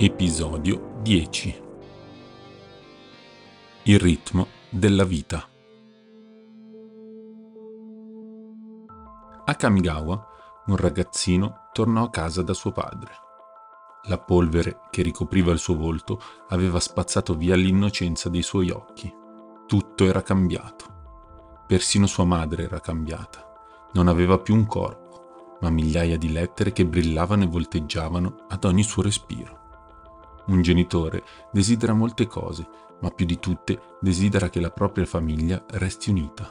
Episodio 10 Il ritmo della vita A Kamigawa un ragazzino tornò a casa da suo padre. La polvere che ricopriva il suo volto aveva spazzato via l'innocenza dei suoi occhi. Tutto era cambiato. Persino sua madre era cambiata. Non aveva più un corpo, ma migliaia di lettere che brillavano e volteggiavano ad ogni suo respiro. Un genitore desidera molte cose, ma più di tutte desidera che la propria famiglia resti unita.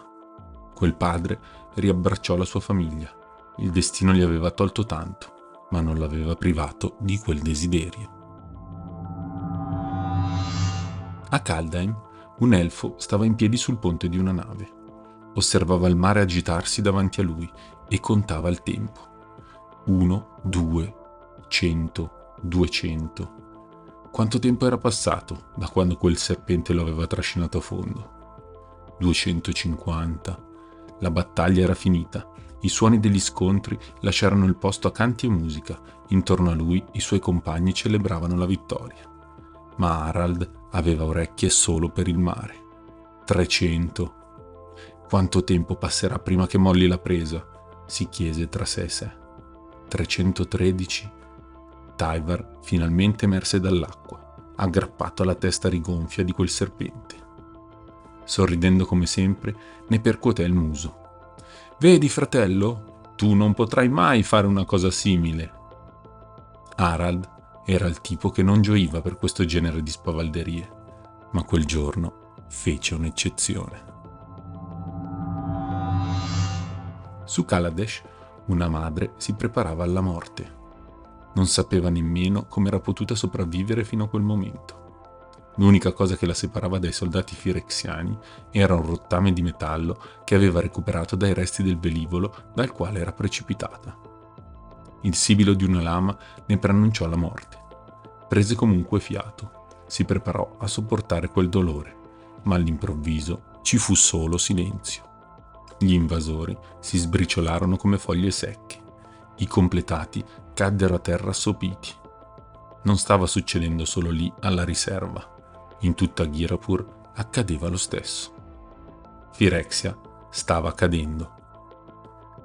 Quel padre riabbracciò la sua famiglia. Il destino gli aveva tolto tanto, ma non l'aveva privato di quel desiderio. A Kaldheim, un elfo stava in piedi sul ponte di una nave. Osservava il mare agitarsi davanti a lui e contava il tempo. Uno, due, cento, duecento. Quanto tempo era passato da quando quel serpente lo aveva trascinato a fondo? 250. La battaglia era finita. I suoni degli scontri lasciarono il posto a canti e musica. Intorno a lui i suoi compagni celebravano la vittoria. Ma Harald aveva orecchie solo per il mare. 300. Quanto tempo passerà prima che molli la presa? si chiese tra sé e sé. 313 Tyvar finalmente emerse dall'acqua, aggrappato alla testa rigonfia di quel serpente. Sorridendo come sempre, ne percuoté il muso. Vedi, fratello, tu non potrai mai fare una cosa simile. Harald era il tipo che non gioiva per questo genere di spavalderie, ma quel giorno fece un'eccezione. Su Kaladesh una madre si preparava alla morte non sapeva nemmeno come era potuta sopravvivere fino a quel momento. L'unica cosa che la separava dai soldati firexiani era un rottame di metallo che aveva recuperato dai resti del velivolo dal quale era precipitata. Il sibilo di una lama ne preannunciò la morte. Prese comunque fiato, si preparò a sopportare quel dolore, ma all'improvviso ci fu solo silenzio. Gli invasori si sbriciolarono come foglie secche. I completati caddero a terra sopiti. Non stava succedendo solo lì alla riserva, in tutta Ghirapur accadeva lo stesso. Firexia stava cadendo.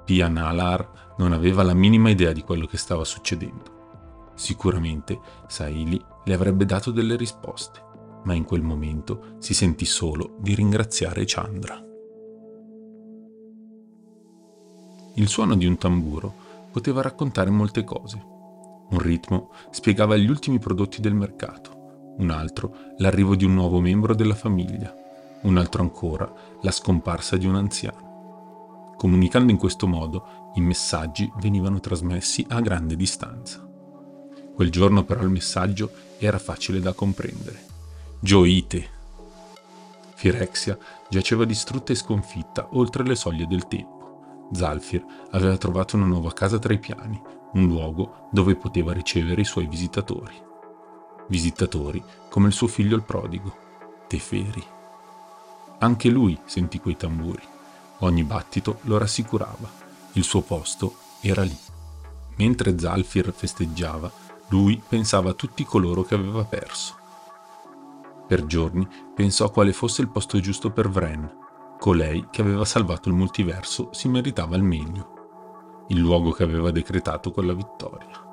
Pia Nalar non aveva la minima idea di quello che stava succedendo. Sicuramente Saili le avrebbe dato delle risposte, ma in quel momento si sentì solo di ringraziare Chandra. Il suono di un tamburo poteva raccontare molte cose. Un ritmo spiegava gli ultimi prodotti del mercato, un altro l'arrivo di un nuovo membro della famiglia, un altro ancora la scomparsa di un anziano. Comunicando in questo modo, i messaggi venivano trasmessi a grande distanza. Quel giorno però il messaggio era facile da comprendere. Gioite! Firexia giaceva distrutta e sconfitta oltre le soglie del tempo. Zalfir aveva trovato una nuova casa tra i piani, un luogo dove poteva ricevere i suoi visitatori. Visitatori come il suo figlio il prodigo, Teferi. Anche lui sentì quei tamburi. Ogni battito lo rassicurava. Il suo posto era lì. Mentre Zalfir festeggiava, lui pensava a tutti coloro che aveva perso. Per giorni pensò quale fosse il posto giusto per Vren, colei che aveva salvato il multiverso si meritava il meglio, il luogo che aveva decretato quella vittoria.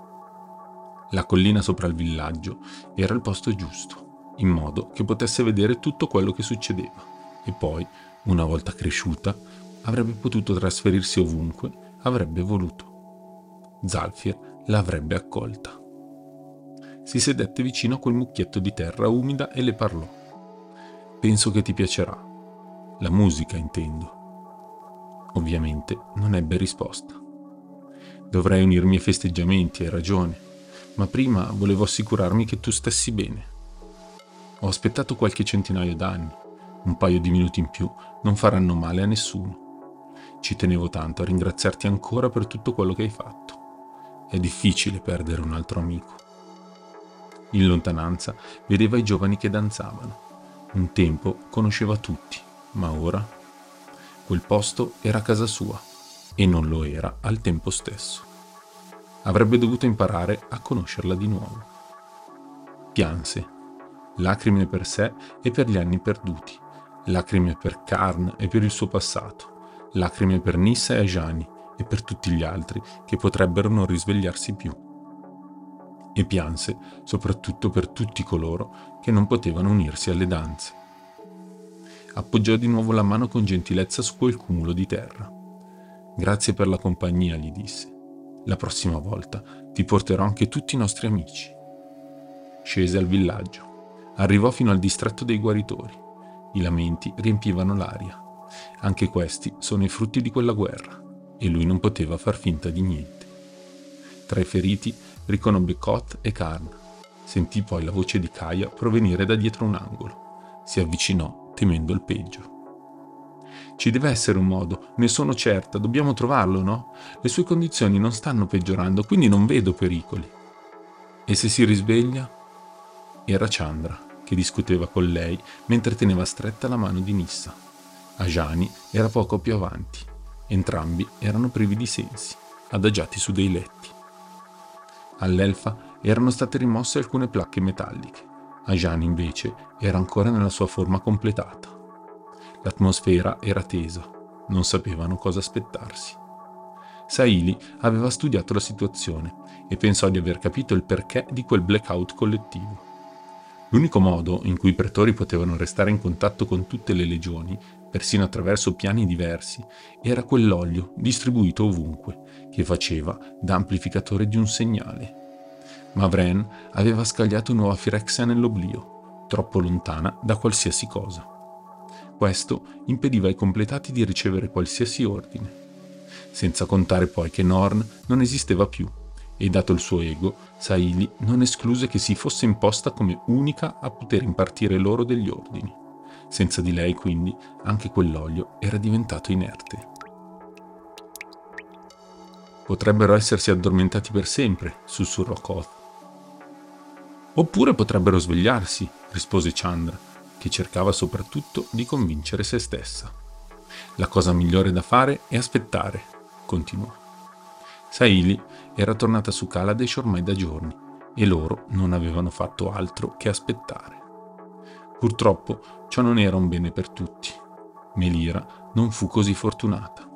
La collina sopra il villaggio era il posto giusto, in modo che potesse vedere tutto quello che succedeva e poi, una volta cresciuta, avrebbe potuto trasferirsi ovunque avrebbe voluto. Zalfir l'avrebbe accolta. Si sedette vicino a quel mucchietto di terra umida e le parlò. Penso che ti piacerà, la musica intendo. Ovviamente non ebbe risposta. Dovrei unirmi ai festeggiamenti, hai ragione, ma prima volevo assicurarmi che tu stessi bene. Ho aspettato qualche centinaio d'anni, un paio di minuti in più non faranno male a nessuno. Ci tenevo tanto a ringraziarti ancora per tutto quello che hai fatto. È difficile perdere un altro amico. In lontananza vedeva i giovani che danzavano. Un tempo conosceva tutti ma ora quel posto era casa sua e non lo era al tempo stesso. Avrebbe dovuto imparare a conoscerla di nuovo. Pianse, lacrime per sé e per gli anni perduti, lacrime per Karn e per il suo passato, lacrime per Nissa e Ajani e per tutti gli altri che potrebbero non risvegliarsi più. E pianse soprattutto per tutti coloro che non potevano unirsi alle danze. Appoggiò di nuovo la mano con gentilezza su quel cumulo di terra. Grazie per la compagnia, gli disse. La prossima volta ti porterò anche tutti i nostri amici. Scese al villaggio. Arrivò fino al distretto dei guaritori. I lamenti riempivano l'aria. Anche questi sono i frutti di quella guerra e lui non poteva far finta di niente. Tra i feriti riconobbe Koth e Karn. Sentì poi la voce di Kaya provenire da dietro un angolo. Si avvicinò temendo il peggio. Ci deve essere un modo, ne sono certa, dobbiamo trovarlo, no? Le sue condizioni non stanno peggiorando, quindi non vedo pericoli. E se si risveglia? Era Chandra che discuteva con lei mentre teneva stretta la mano di Nissa. Ajani era poco più avanti. Entrambi erano privi di sensi, adagiati su dei letti. All'elfa erano state rimosse alcune placche metalliche. Ajani invece era ancora nella sua forma completata. L'atmosfera era tesa, non sapevano cosa aspettarsi. Saili aveva studiato la situazione e pensò di aver capito il perché di quel blackout collettivo. L'unico modo in cui i pretori potevano restare in contatto con tutte le legioni, persino attraverso piani diversi, era quell'olio distribuito ovunque, che faceva da amplificatore di un segnale. Ma Vren aveva scagliato nuova Firexia nell'oblio, troppo lontana da qualsiasi cosa. Questo impediva ai completati di ricevere qualsiasi ordine. Senza contare poi che Norn non esisteva più e dato il suo ego, Saili non escluse che si fosse imposta come unica a poter impartire loro degli ordini. Senza di lei, quindi, anche quell'olio era diventato inerte. Potrebbero essersi addormentati per sempre, sussurrò Koth. Oppure potrebbero svegliarsi, rispose Chandra, che cercava soprattutto di convincere se stessa. La cosa migliore da fare è aspettare, continuò. Saili era tornata su Kaladesh ormai da giorni e loro non avevano fatto altro che aspettare. Purtroppo ciò non era un bene per tutti. Melira non fu così fortunata.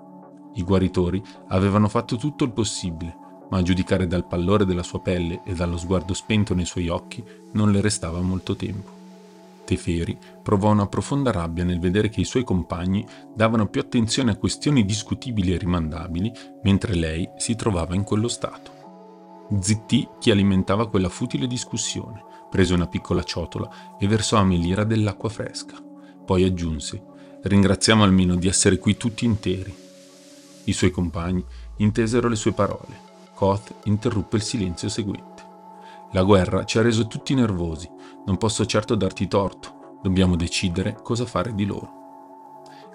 I guaritori avevano fatto tutto il possibile, ma a giudicare dal pallore della sua pelle e dallo sguardo spento nei suoi occhi non le restava molto tempo. Teferi provò una profonda rabbia nel vedere che i suoi compagni davano più attenzione a questioni discutibili e rimandabili, mentre lei si trovava in quello stato. Zittì chi alimentava quella futile discussione, prese una piccola ciotola e versò a Melira dell'acqua fresca. Poi aggiunse: Ringraziamo almeno di essere qui tutti interi. I suoi compagni intesero le sue parole. Koth interruppe il silenzio seguente. La guerra ci ha reso tutti nervosi non posso certo darti torto, dobbiamo decidere cosa fare di loro.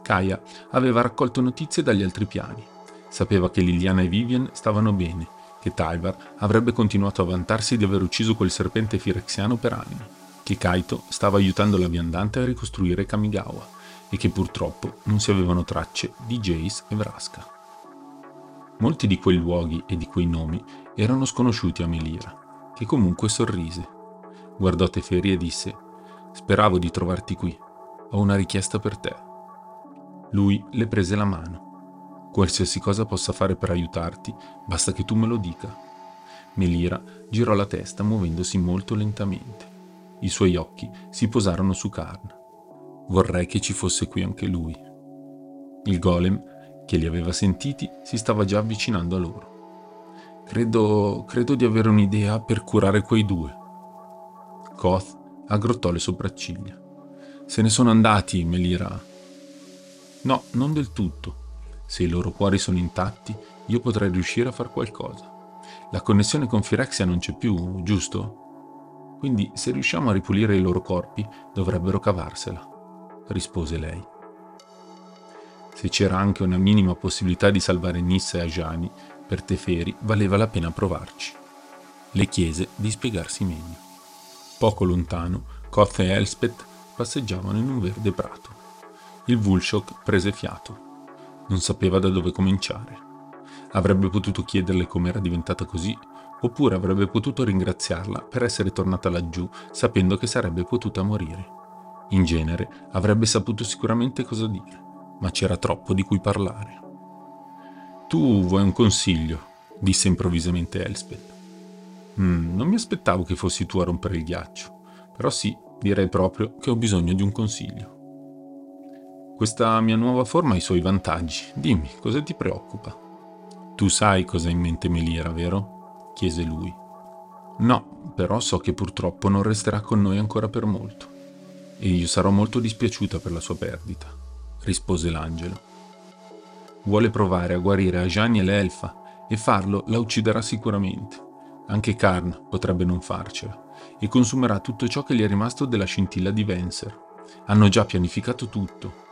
Kaya aveva raccolto notizie dagli altri piani. Sapeva che Liliana e Vivian stavano bene, che Tyvar avrebbe continuato a vantarsi di aver ucciso quel serpente firexiano per anni, che Kaito stava aiutando la viandante a ricostruire Kamigawa e che purtroppo non si avevano tracce di Jace e Vraska. Molti di quei luoghi e di quei nomi erano sconosciuti a Melira, che comunque sorrise Guardò Teferi e disse, Speravo di trovarti qui. Ho una richiesta per te. Lui le prese la mano. Qualsiasi cosa possa fare per aiutarti, basta che tu me lo dica. Melira girò la testa muovendosi molto lentamente. I suoi occhi si posarono su Karn. Vorrei che ci fosse qui anche lui. Il golem, che li aveva sentiti, si stava già avvicinando a loro. Credo, credo di avere un'idea per curare quei due. Koth aggrottò le sopracciglia. Se ne sono andati, Melira. No, non del tutto. Se i loro cuori sono intatti, io potrei riuscire a far qualcosa. La connessione con Firexia non c'è più, giusto? Quindi se riusciamo a ripulire i loro corpi, dovrebbero cavarsela, rispose lei. Se c'era anche una minima possibilità di salvare Nissa e Ajani, per Teferi valeva la pena provarci. Le chiese di spiegarsi meglio. Poco lontano, Koth e Elspeth passeggiavano in un verde prato. Il Vulshok prese fiato. Non sapeva da dove cominciare. Avrebbe potuto chiederle come era diventata così, oppure avrebbe potuto ringraziarla per essere tornata laggiù sapendo che sarebbe potuta morire. In genere avrebbe saputo sicuramente cosa dire, ma c'era troppo di cui parlare. Tu vuoi un consiglio? disse improvvisamente Elspeth. Mm, non mi aspettavo che fossi tu a rompere il ghiaccio, però sì, direi proprio che ho bisogno di un consiglio. Questa mia nuova forma ha i suoi vantaggi. Dimmi, cosa ti preoccupa? Tu sai cosa ha in mente Melira, vero? chiese lui. No, però so che purtroppo non resterà con noi ancora per molto. E io sarò molto dispiaciuta per la sua perdita, rispose l'angelo. Vuole provare a guarire Ajani e l'elfa, e farlo la ucciderà sicuramente. Anche Karn potrebbe non farcela, e consumerà tutto ciò che gli è rimasto della scintilla di Venser. Hanno già pianificato tutto,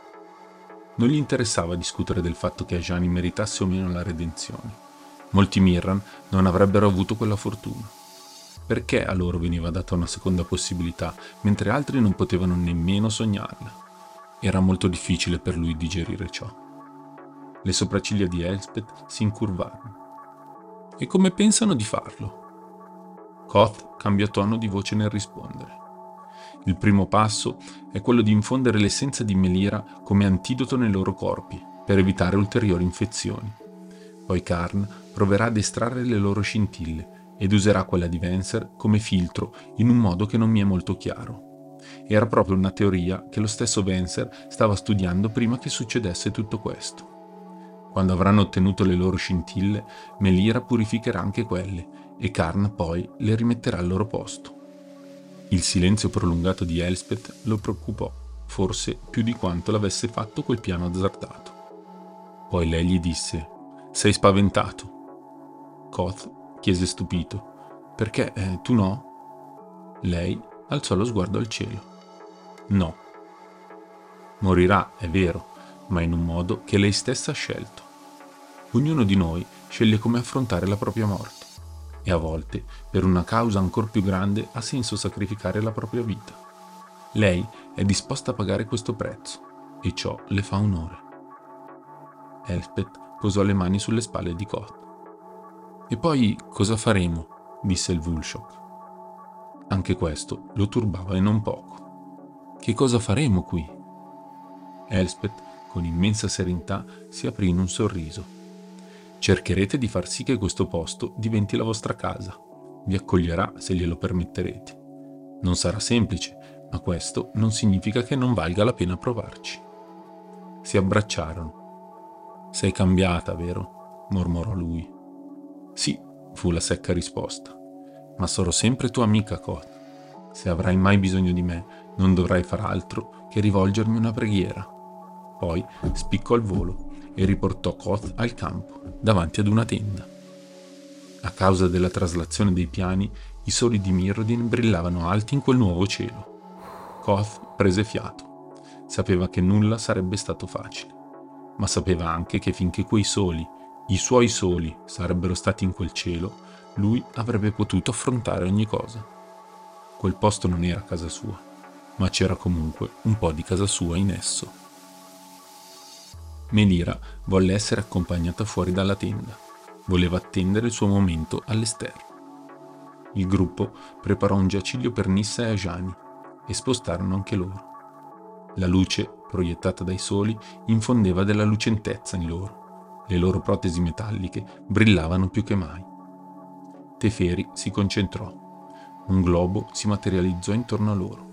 non gli interessava discutere del fatto che Ajani meritasse o meno la redenzione. Molti Mirran non avrebbero avuto quella fortuna. Perché a loro veniva data una seconda possibilità, mentre altri non potevano nemmeno sognarla? Era molto difficile per lui digerire ciò. Le sopracciglia di Elspeth si incurvarono. E come pensano di farlo? Koth cambiò tono di voce nel rispondere. Il primo passo è quello di infondere l'essenza di melira come antidoto nei loro corpi, per evitare ulteriori infezioni. Poi Karn proverà ad estrarre le loro scintille ed userà quella di Venser come filtro in un modo che non mi è molto chiaro. Era proprio una teoria che lo stesso Venser stava studiando prima che succedesse tutto questo. Quando avranno ottenuto le loro scintille, Melira purificherà anche quelle e Karn poi le rimetterà al loro posto. Il silenzio prolungato di Elspeth lo preoccupò, forse più di quanto l'avesse fatto quel piano azzardato. Poi lei gli disse: Sei spaventato. Koth chiese stupito: Perché eh, tu no? Lei alzò lo sguardo al cielo. No. Morirà, è vero, ma in un modo che lei stessa ha scelto. Ognuno di noi sceglie come affrontare la propria morte e a volte, per una causa ancora più grande, ha senso sacrificare la propria vita. Lei è disposta a pagare questo prezzo e ciò le fa onore. Elspeth posò le mani sulle spalle di Koth. E poi cosa faremo? disse il Vulshok. Anche questo lo turbava e non poco. Che cosa faremo qui? Elspeth, con immensa serenità, si aprì in un sorriso Cercherete di far sì che questo posto diventi la vostra casa. Vi accoglierà se glielo permetterete. Non sarà semplice, ma questo non significa che non valga la pena provarci. Si abbracciarono. Sei cambiata, vero? mormorò lui. Sì, fu la secca risposta. Ma sarò sempre tua amica, Kot. Se avrai mai bisogno di me, non dovrai far altro che rivolgermi una preghiera. Poi spiccò al volo e riportò Koth al campo, davanti ad una tenda. A causa della traslazione dei piani, i soli di Mirrodin brillavano alti in quel nuovo cielo. Koth prese fiato. Sapeva che nulla sarebbe stato facile, ma sapeva anche che finché quei soli, i suoi soli, sarebbero stati in quel cielo, lui avrebbe potuto affrontare ogni cosa. Quel posto non era casa sua, ma c'era comunque un po' di casa sua in esso. Melira volle essere accompagnata fuori dalla tenda. Voleva attendere il suo momento all'esterno. Il gruppo preparò un giaciglio per Nissa e Ajani e spostarono anche loro. La luce, proiettata dai soli, infondeva della lucentezza in loro. Le loro protesi metalliche brillavano più che mai. Teferi si concentrò. Un globo si materializzò intorno a loro.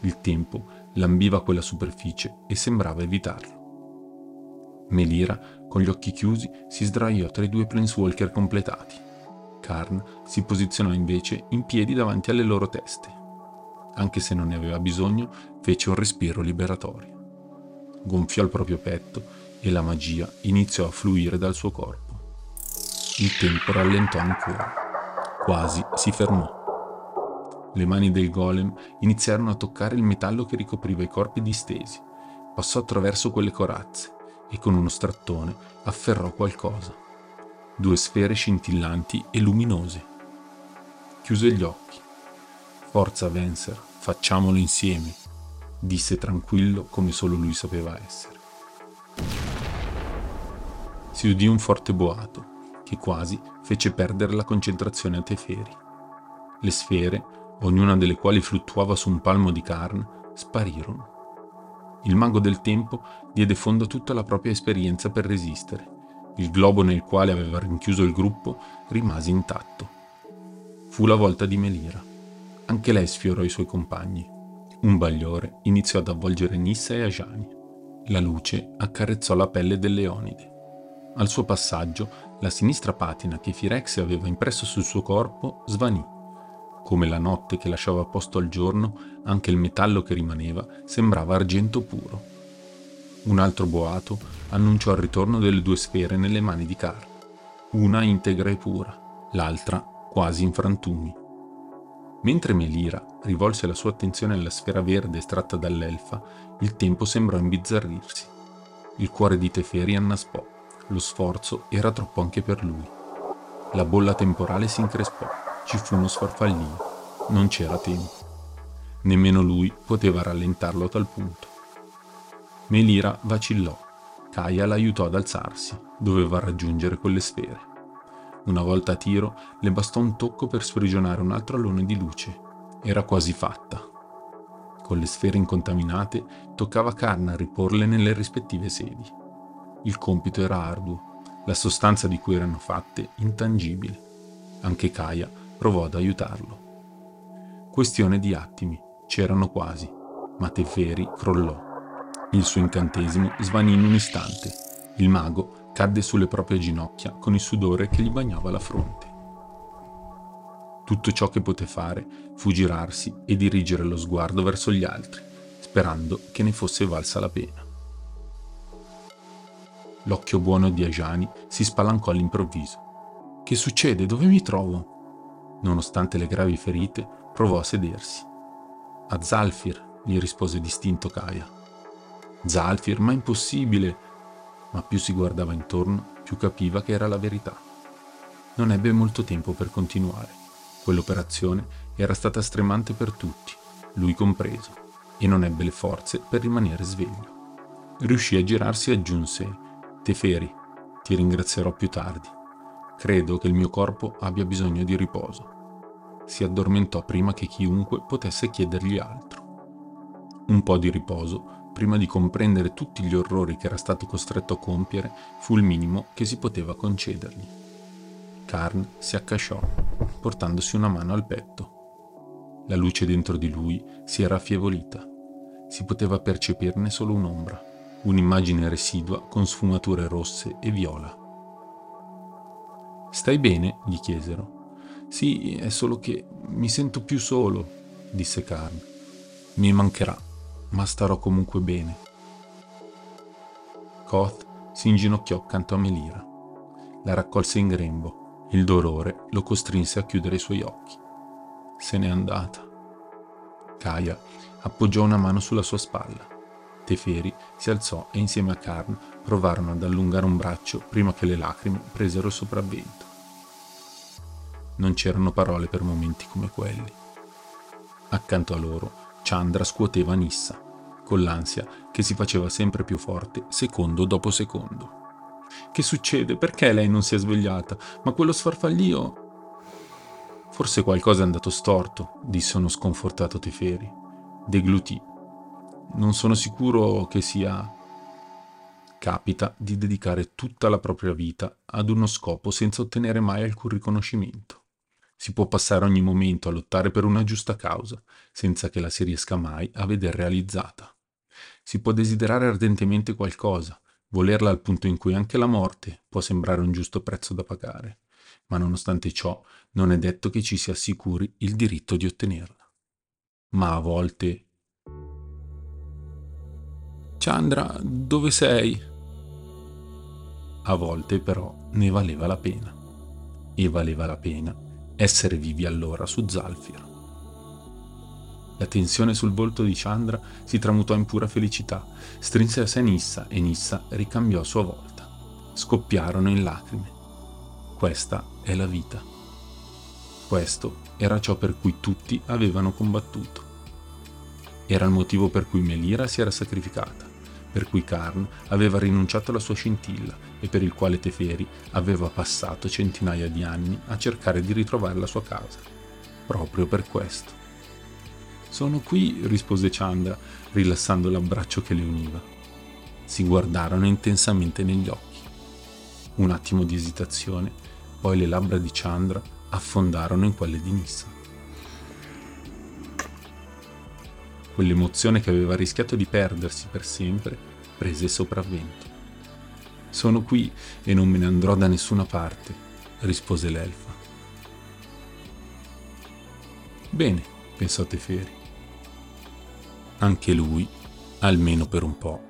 Il tempo lambiva quella superficie e sembrava evitarlo. Melira, con gli occhi chiusi, si sdraiò tra i due planeswalker completati. Karn si posizionò invece in piedi davanti alle loro teste. Anche se non ne aveva bisogno, fece un respiro liberatorio. Gonfiò il proprio petto e la magia iniziò a fluire dal suo corpo. Il tempo rallentò ancora. Quasi si fermò. Le mani del golem iniziarono a toccare il metallo che ricopriva i corpi distesi. Passò attraverso quelle corazze e con uno strattone afferrò qualcosa. Due sfere scintillanti e luminose. Chiuse gli occhi. Forza Venser, facciamolo insieme, disse tranquillo come solo lui sapeva essere. Si udì un forte boato che quasi fece perdere la concentrazione a Teferi. Le sfere, ognuna delle quali fluttuava su un palmo di Karn, sparirono. Il mago del tempo diede fondo a tutta la propria esperienza per resistere. Il globo nel quale aveva rinchiuso il gruppo rimase intatto. Fu la volta di Melira. Anche lei sfiorò i suoi compagni. Un bagliore iniziò ad avvolgere Nissa e Ajani. La luce accarezzò la pelle del Leonide. Al suo passaggio, la sinistra patina che Firex aveva impresso sul suo corpo svanì come la notte che lasciava posto al giorno, anche il metallo che rimaneva sembrava argento puro. Un altro boato annunciò il ritorno delle due sfere nelle mani di Kar, una integra e pura, l'altra quasi in frantumi. Mentre Melira rivolse la sua attenzione alla sfera verde estratta dall'elfa, il tempo sembrò imbizzarrirsi. Il cuore di Teferi annaspò, lo sforzo era troppo anche per lui. La bolla temporale si increspò ci fu uno sfarfallio. Non c'era tempo. Nemmeno lui poteva rallentarlo a tal punto. Melira vacillò. Kaia l'aiutò ad alzarsi. Doveva raggiungere quelle sfere. Una volta a tiro le bastò un tocco per sprigionare un altro allone di luce. Era quasi fatta. Con le sfere incontaminate toccava Karna riporle nelle rispettive sedi. Il compito era arduo, la sostanza di cui erano fatte intangibile. Anche Kaia provò ad aiutarlo. Questione di attimi, c'erano quasi, ma Teferi crollò. Il suo incantesimo svanì in un istante. Il mago cadde sulle proprie ginocchia con il sudore che gli bagnava la fronte. Tutto ciò che poté fare fu girarsi e dirigere lo sguardo verso gli altri, sperando che ne fosse valsa la pena. L'occhio buono di Ajani si spalancò all'improvviso. Che succede? Dove mi trovo? Nonostante le gravi ferite, provò a sedersi. A Zalfir, gli rispose distinto Kaya. Zalfir, ma impossibile! Ma più si guardava intorno, più capiva che era la verità. Non ebbe molto tempo per continuare. Quell'operazione era stata stremante per tutti, lui compreso, e non ebbe le forze per rimanere sveglio. Riuscì a girarsi e aggiunse: Teferi, ti ringrazierò più tardi. Credo che il mio corpo abbia bisogno di riposo. Si addormentò prima che chiunque potesse chiedergli altro. Un po' di riposo, prima di comprendere tutti gli orrori che era stato costretto a compiere, fu il minimo che si poteva concedergli. Karn si accasciò, portandosi una mano al petto. La luce dentro di lui si era affievolita. Si poteva percepirne solo un'ombra, un'immagine residua con sfumature rosse e viola. Stai bene? gli chiesero. Sì, è solo che mi sento più solo, disse Karn. Mi mancherà, ma starò comunque bene. Koth si inginocchiò accanto a Melira. La raccolse in grembo. Il dolore lo costrinse a chiudere i suoi occhi. Se n'è andata. Kaya appoggiò una mano sulla sua spalla. Teferi si alzò e insieme a Karn provarono ad allungare un braccio prima che le lacrime presero sopravvento. Non c'erano parole per momenti come quelli. Accanto a loro, Chandra scuoteva Nissa, con l'ansia che si faceva sempre più forte secondo dopo secondo. Che succede? Perché lei non si è svegliata? Ma quello sfarfallio... Forse qualcosa è andato storto, disse uno sconfortato Teferi. Deglutì. Non sono sicuro che sia... Capita di dedicare tutta la propria vita ad uno scopo senza ottenere mai alcun riconoscimento. Si può passare ogni momento a lottare per una giusta causa, senza che la si riesca mai a veder realizzata. Si può desiderare ardentemente qualcosa, volerla al punto in cui anche la morte può sembrare un giusto prezzo da pagare, ma nonostante ciò non è detto che ci si assicuri il diritto di ottenerla. Ma a volte... Chandra, dove sei? A volte però ne valeva la pena. E valeva la pena essere vivi allora su Zalfir. La tensione sul volto di Chandra si tramutò in pura felicità, strinse a sé Nissa e Nissa ricambiò a sua volta. Scoppiarono in lacrime. Questa è la vita. Questo era ciò per cui tutti avevano combattuto. Era il motivo per cui Melira si era sacrificata, per cui Karn aveva rinunciato alla sua scintilla e per il quale Teferi aveva passato centinaia di anni a cercare di ritrovare la sua casa. Proprio per questo. Sono qui, rispose Chandra, rilassando l'abbraccio che le univa. Si guardarono intensamente negli occhi. Un attimo di esitazione, poi le labbra di Chandra affondarono in quelle di Nissa. Quell'emozione che aveva rischiato di perdersi per sempre prese sopravvento. Sono qui e non me ne andrò da nessuna parte, rispose l'elfa. Bene, pensò Teferi. Anche lui, almeno per un po',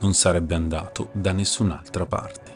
non sarebbe andato da nessun'altra parte.